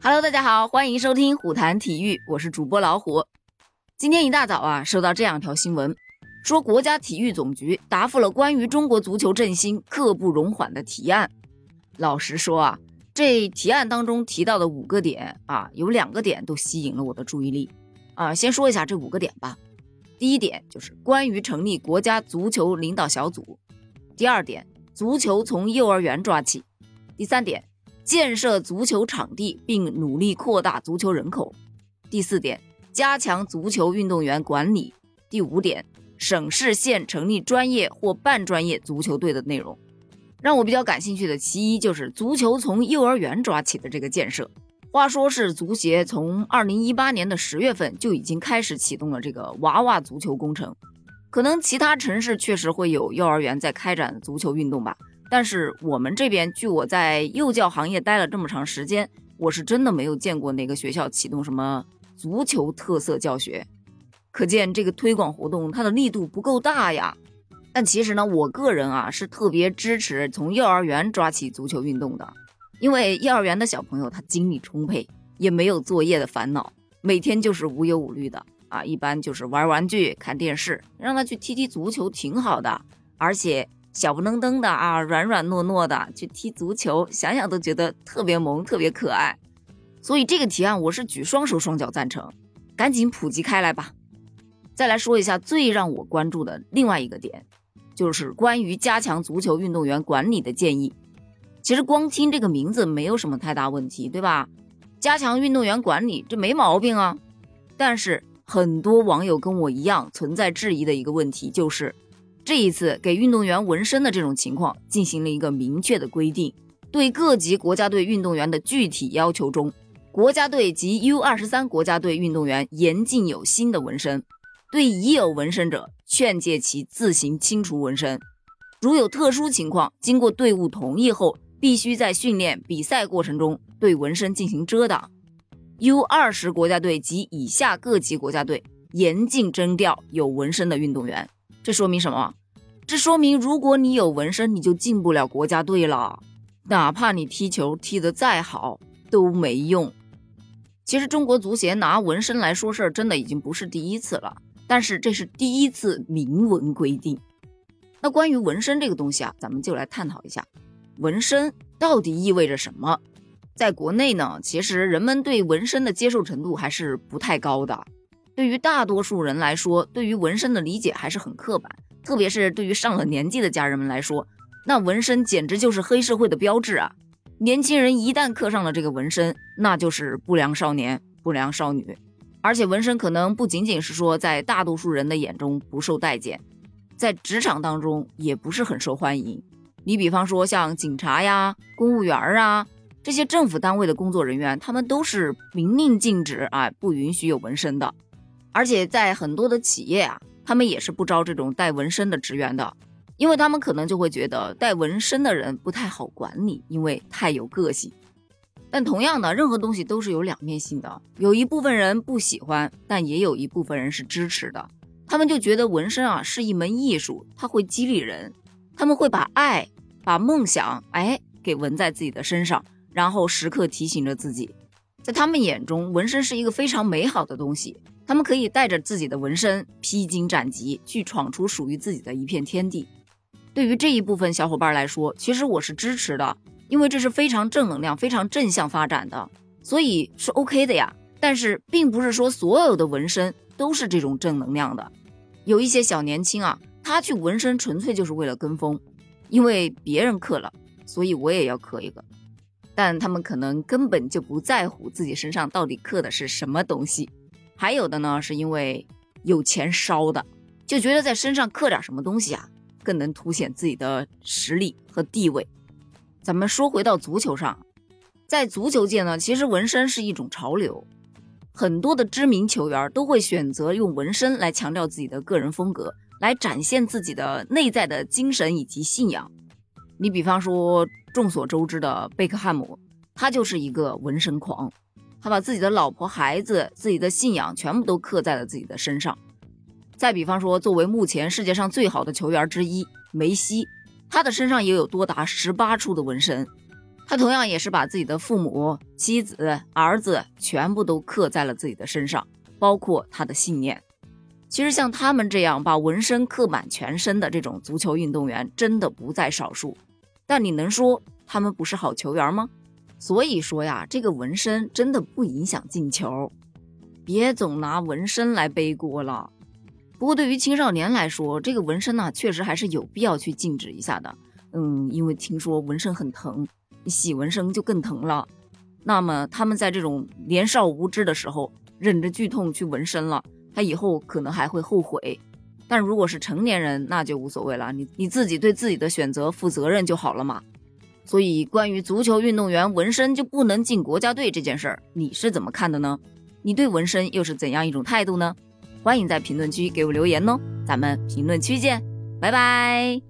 Hello，大家好，欢迎收听虎谈体育，我是主播老虎。今天一大早啊，收到这样一条新闻，说国家体育总局答复了关于中国足球振兴刻不容缓的提案。老实说啊，这提案当中提到的五个点啊，有两个点都吸引了我的注意力啊。先说一下这五个点吧。第一点就是关于成立国家足球领导小组。第二点，足球从幼儿园抓起。第三点。建设足球场地，并努力扩大足球人口。第四点，加强足球运动员管理。第五点，省市县成立专业或半专业足球队的内容。让我比较感兴趣的其一就是足球从幼儿园抓起的这个建设。话说是足协从二零一八年的十月份就已经开始启动了这个娃娃足球工程。可能其他城市确实会有幼儿园在开展足球运动吧。但是我们这边，据我在幼教行业待了这么长时间，我是真的没有见过哪个学校启动什么足球特色教学，可见这个推广活动它的力度不够大呀。但其实呢，我个人啊是特别支持从幼儿园抓起足球运动的，因为幼儿园的小朋友他精力充沛，也没有作业的烦恼，每天就是无忧无虑的啊，一般就是玩玩具、看电视，让他去踢踢足球挺好的，而且。小不愣登的啊，软软糯糯的去踢足球，想想都觉得特别萌，特别可爱。所以这个提案我是举双手双脚赞成，赶紧普及开来吧。再来说一下最让我关注的另外一个点，就是关于加强足球运动员管理的建议。其实光听这个名字没有什么太大问题，对吧？加强运动员管理这没毛病啊。但是很多网友跟我一样存在质疑的一个问题就是。这一次给运动员纹身的这种情况进行了一个明确的规定，对各级国家队运动员的具体要求中，国家队及 U 二十三国家队运动员严禁有新的纹身，对已有纹身者劝诫其自行清除纹身，如有特殊情况，经过队伍同意后，必须在训练比赛过程中对纹身进行遮挡。U 二十国家队及以下各级国家队严禁征调有纹身的运动员。这说明什么？这说明，如果你有纹身，你就进不了国家队了。哪怕你踢球踢得再好，都没用。其实中国足协拿纹身来说事儿，真的已经不是第一次了。但是这是第一次明文规定。那关于纹身这个东西啊，咱们就来探讨一下，纹身到底意味着什么？在国内呢，其实人们对纹身的接受程度还是不太高的。对于大多数人来说，对于纹身的理解还是很刻板。特别是对于上了年纪的家人们来说，那纹身简直就是黑社会的标志啊！年轻人一旦刻上了这个纹身，那就是不良少年、不良少女。而且纹身可能不仅仅是说在大多数人的眼中不受待见，在职场当中也不是很受欢迎。你比方说像警察呀、公务员啊这些政府单位的工作人员，他们都是明令禁止啊，不允许有纹身的。而且在很多的企业啊。他们也是不招这种带纹身的职员的，因为他们可能就会觉得带纹身的人不太好管理，因为太有个性。但同样的，任何东西都是有两面性的，有一部分人不喜欢，但也有一部分人是支持的。他们就觉得纹身啊是一门艺术，它会激励人，他们会把爱、把梦想，哎，给纹在自己的身上，然后时刻提醒着自己，在他们眼中，纹身是一个非常美好的东西。他们可以带着自己的纹身披荆斩棘，去闯出属于自己的一片天地。对于这一部分小伙伴来说，其实我是支持的，因为这是非常正能量、非常正向发展的，所以是 OK 的呀。但是，并不是说所有的纹身都是这种正能量的。有一些小年轻啊，他去纹身纯粹就是为了跟风，因为别人刻了，所以我也要刻一个。但他们可能根本就不在乎自己身上到底刻的是什么东西。还有的呢，是因为有钱烧的，就觉得在身上刻点什么东西啊，更能凸显自己的实力和地位。咱们说回到足球上，在足球界呢，其实纹身是一种潮流，很多的知名球员都会选择用纹身来强调自己的个人风格，来展现自己的内在的精神以及信仰。你比方说，众所周知的贝克汉姆，他就是一个纹身狂。他把自己的老婆、孩子、自己的信仰全部都刻在了自己的身上。再比方说，作为目前世界上最好的球员之一梅西，他的身上也有多达十八处的纹身。他同样也是把自己的父母、妻子、儿子全部都刻在了自己的身上，包括他的信念。其实像他们这样把纹身刻满全身的这种足球运动员，真的不在少数。但你能说他们不是好球员吗？所以说呀，这个纹身真的不影响进球，别总拿纹身来背锅了。不过对于青少年来说，这个纹身呢，确实还是有必要去禁止一下的。嗯，因为听说纹身很疼。洗纹身就更疼了，那么他们在这种年少无知的时候忍着剧痛去纹身了，他以后可能还会后悔。但如果是成年人，那就无所谓了，你你自己对自己的选择负责任就好了嘛。所以，关于足球运动员纹身就不能进国家队这件事儿，你是怎么看的呢？你对纹身又是怎样一种态度呢？欢迎在评论区给我留言哦，咱们评论区见，拜拜。